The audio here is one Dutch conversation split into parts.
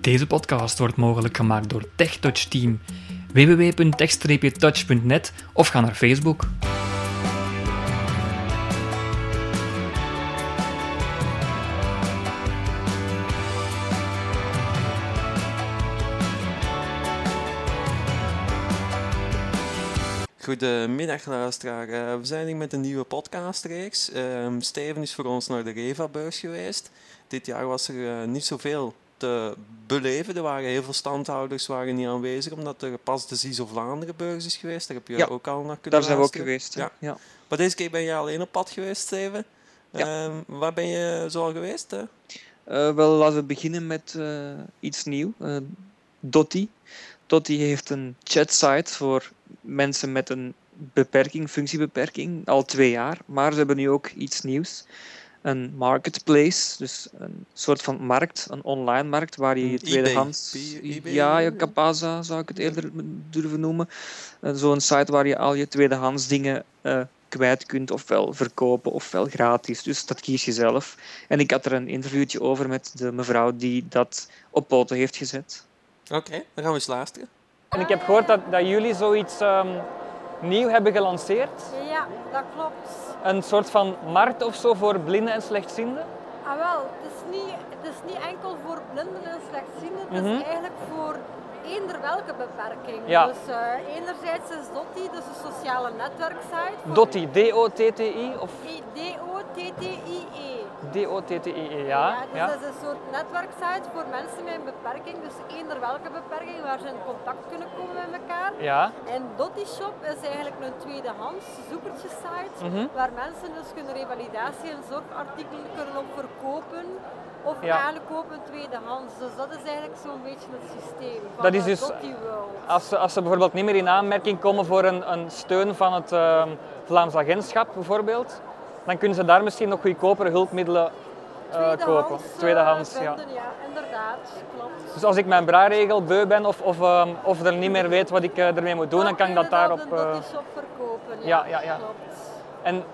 Deze podcast wordt mogelijk gemaakt door TechTouch Team. www.tech-touch.net of ga naar Facebook. Goedemiddag luisteraar. Eh, we zijn hier met een nieuwe podcastreeks. Ehm Steven is voor ons naar de Reva-beurs geweest. Dit jaar was er eh, niet zoveel te beleven. Er waren heel veel standhouders waren niet aanwezig, omdat er pas de ZISO Vlaanderen-beurs is geweest. Daar heb je Ja, ook al naar kunnen Daar zijn we ook geweest. Ja. Ja. Maar deze keer ben je alleen op pad geweest, Steven. Ja. Ehm, waar ben je zo al geweest? hè? Eh, wel, laten we beginnen met eh, iets nieuws. Eh Dotti. Dotti heeft een chatsite voor mensen met een beperking, functiebeperking, al twee jaar. Maar ze hebben nu ook iets nieuws. Een marketplace, dus een soort van markt, een online markt, waar je tweedehands... eBay. Ja, ja, Capaza zou ik het eerder durven noemen. Eh, Zo'n site waar je al je tweedehands dingen eh, kwijt kunt, ofwel verkopen ofwel gratis. Dus dat kies je zelf. En ik had er een interviewtje over met de mevrouw die dat op poten heeft gezet. Oké, dan gaan we eens luisteren. En ik heb gehoord dat, dat jullie zoiets ehm, nieuw hebben gelanceerd. Ja, dat klopt. Een soort van markt of zo voor blinden en slechtzienden. Ah wel, het is niet, het is niet enkel voor blinden en slechtzienden, het Mhm. is eigenlijk voor eender welke beperking. Ja. Dus eh, enerzijds is Dotti, dus een sociale netwerksite. Dotti, D-O-T-T-I of D-O-T-T-I-E. D-O-T-T-I-E, Ja, ja? dus ja. dat is een soort netwerksite voor mensen met een beperking, dus eender welke beperking, waar ze in contact kunnen komen met elkaar. Ja, En Dotti Shop is eigenlijk een tweedehands zoekertjesite Mhm. waar mensen dus kunnen revalidatie- en zorgartikelen kunnen op verkopen of Ja. aankopen tweedehands. Dus dat is eigenlijk zo'n beetje het systeem van Dat is dus- als ze, als ze bijvoorbeeld niet meer in aanmerking komen voor een, een steun van het ehm, Vlaams agentschap bijvoorbeeld, dan kunnen ze daar misschien nog goedkopere hulpmiddelen eh, kopen. eh, Tweedehands, ja. ja. inderdaad, klopt. Dus als ik mijn braarregel beu ben of, of, ehm, of er niet meer weet wat ik eh, ermee moet doen, dan kan ik dat daarop... op eh, een Dotti Shop verkopen. ja, ja, ja. Klopt. En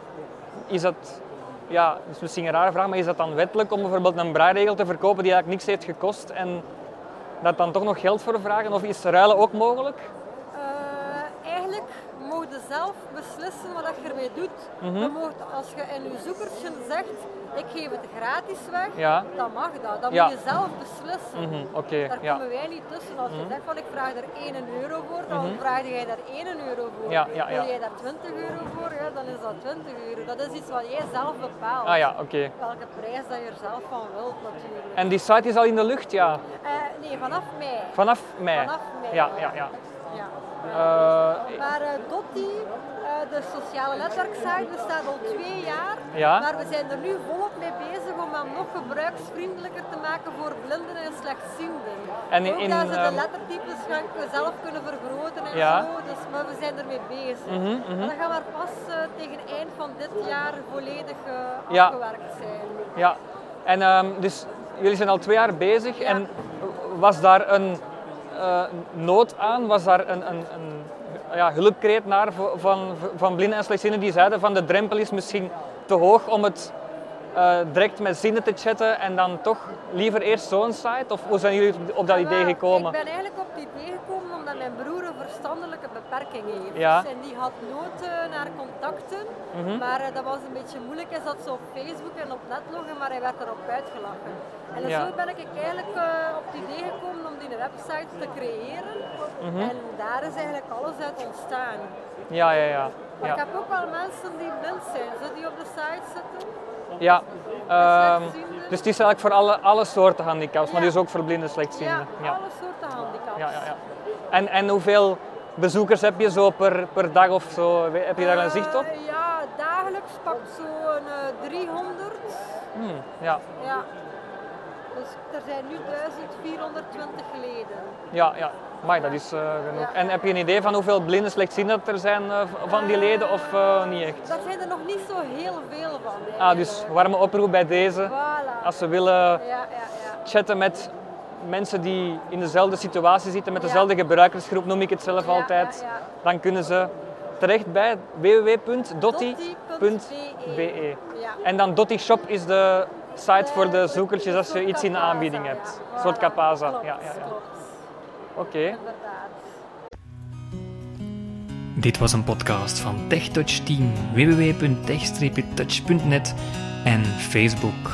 is dat, ja, dat is misschien een rare vraag, maar is dat dan wettelijk om bijvoorbeeld een braairegel te verkopen die eigenlijk niks heeft gekost en daar dan toch nog geld voor vragen? Of is ruilen ook mogelijk? Eh, eigenlijk mocht je zelf beslissen wat je ermee doet. Mhm. Je mocht, als je in je zoekertje zegt, ik geef het gratis weg, Ja. dan mag dat. Dan Ja. moet je zelf beslissen. Mhm, Oké, Daar ja. komen wij niet tussen. Als je zegt van ik vraag er 1 euro voor, dan Mhm. vraag jij daar 1 euro voor. Wil jij daar 20 euro voor, ja, dan is dat 20 euro. Dat is iets wat jij zelf bepaalt. Ah ja, oké. Welke prijs dat je er zelf van wilt natuurlijk. En die site is al in de lucht, ja? Eh, nee, vanaf mei. Vanaf mei? Vanaf mei. Ja, ja, ja. Eh, Maar eh, Dotti, eh, de sociale netwerksite, bestaat al twee jaar. Ja. Maar we zijn er nu volop mee bezig om hem nog gebruiksvriendelijker te maken voor blinden en slechtzienden. En in- Ook dat ze de lettertypes gaan, zelf kunnen vergroten en Ja. zo. Dus, maar we zijn ermee bezig. Mhm, mhm. Maar dat gaat maar pas tegen eind van dit jaar volledig Ja. afgewerkt zijn. ja. En ehm, dus jullie zijn al twee jaar bezig Ja. en was daar een eh, nood aan? Was daar een, een, een ja, hulpkreet naar van, van blinden en slechtzienden die zeiden van de drempel is misschien te hoog om het eh, direct met zinnen te chatten en dan toch liever eerst zo'n site? Of hoe zijn jullie op dat idee gekomen? Ik ben eigenlijk op het idee gekomen omdat mijn broer een verstandelijke beperking heeft. Ja. En die had nood eh, naar contacten. Mhm. Maar eh, dat was een beetje moeilijk. Hij zat zo op Facebook en op netloggen, maar hij werd erop uitgelachen. En Ja. zo ben ik eigenlijk op het idee gekomen om die website te creëren. Mhm. En daar is eigenlijk alles uit ontstaan. Ja, ja, ja. Maar ik heb ook wel mensen die blind zijn, zo die op de site zitten. Ja. Ehm, dus het is eigenlijk voor alle, alle soorten handicaps, maar Ja. dus ook voor blinden slechtzienden. Ja, alle soorten handicaps. Ja, ja, ja. En, en hoeveel bezoekers heb je zo per, per dag of zo? Heb je daar een zicht op? Eh, ja, dagelijks pakt zo'n eh 300. Hmm, ja, Ja. Dus er zijn nu 1420 leden. ja, ja. Maar dat is eh, genoeg. Ja. En heb je een idee van hoeveel blinden slechtzienden er zijn eh, van die leden of eh, niet echt? Dat zijn er nog niet zo heel veel van. Ah, dus warme oproep bij deze. Voilà. Als ze willen Ja, ja, ja. chatten met mensen die in dezelfde situatie zitten, met dezelfde gebruikersgroep noem ik het zelf altijd, dan kunnen ze terecht bij www.dotti.be. Dotti.be. Ja. En dan Dotti Shop is de site voor de zoekertjes als je iets in de aanbieding hebt. Een soort Capaza. Klopt, Ja, ja, ja. klopt. Oké. Dit was een podcast van TechTouch Team, www.tech-touch.net en Facebook.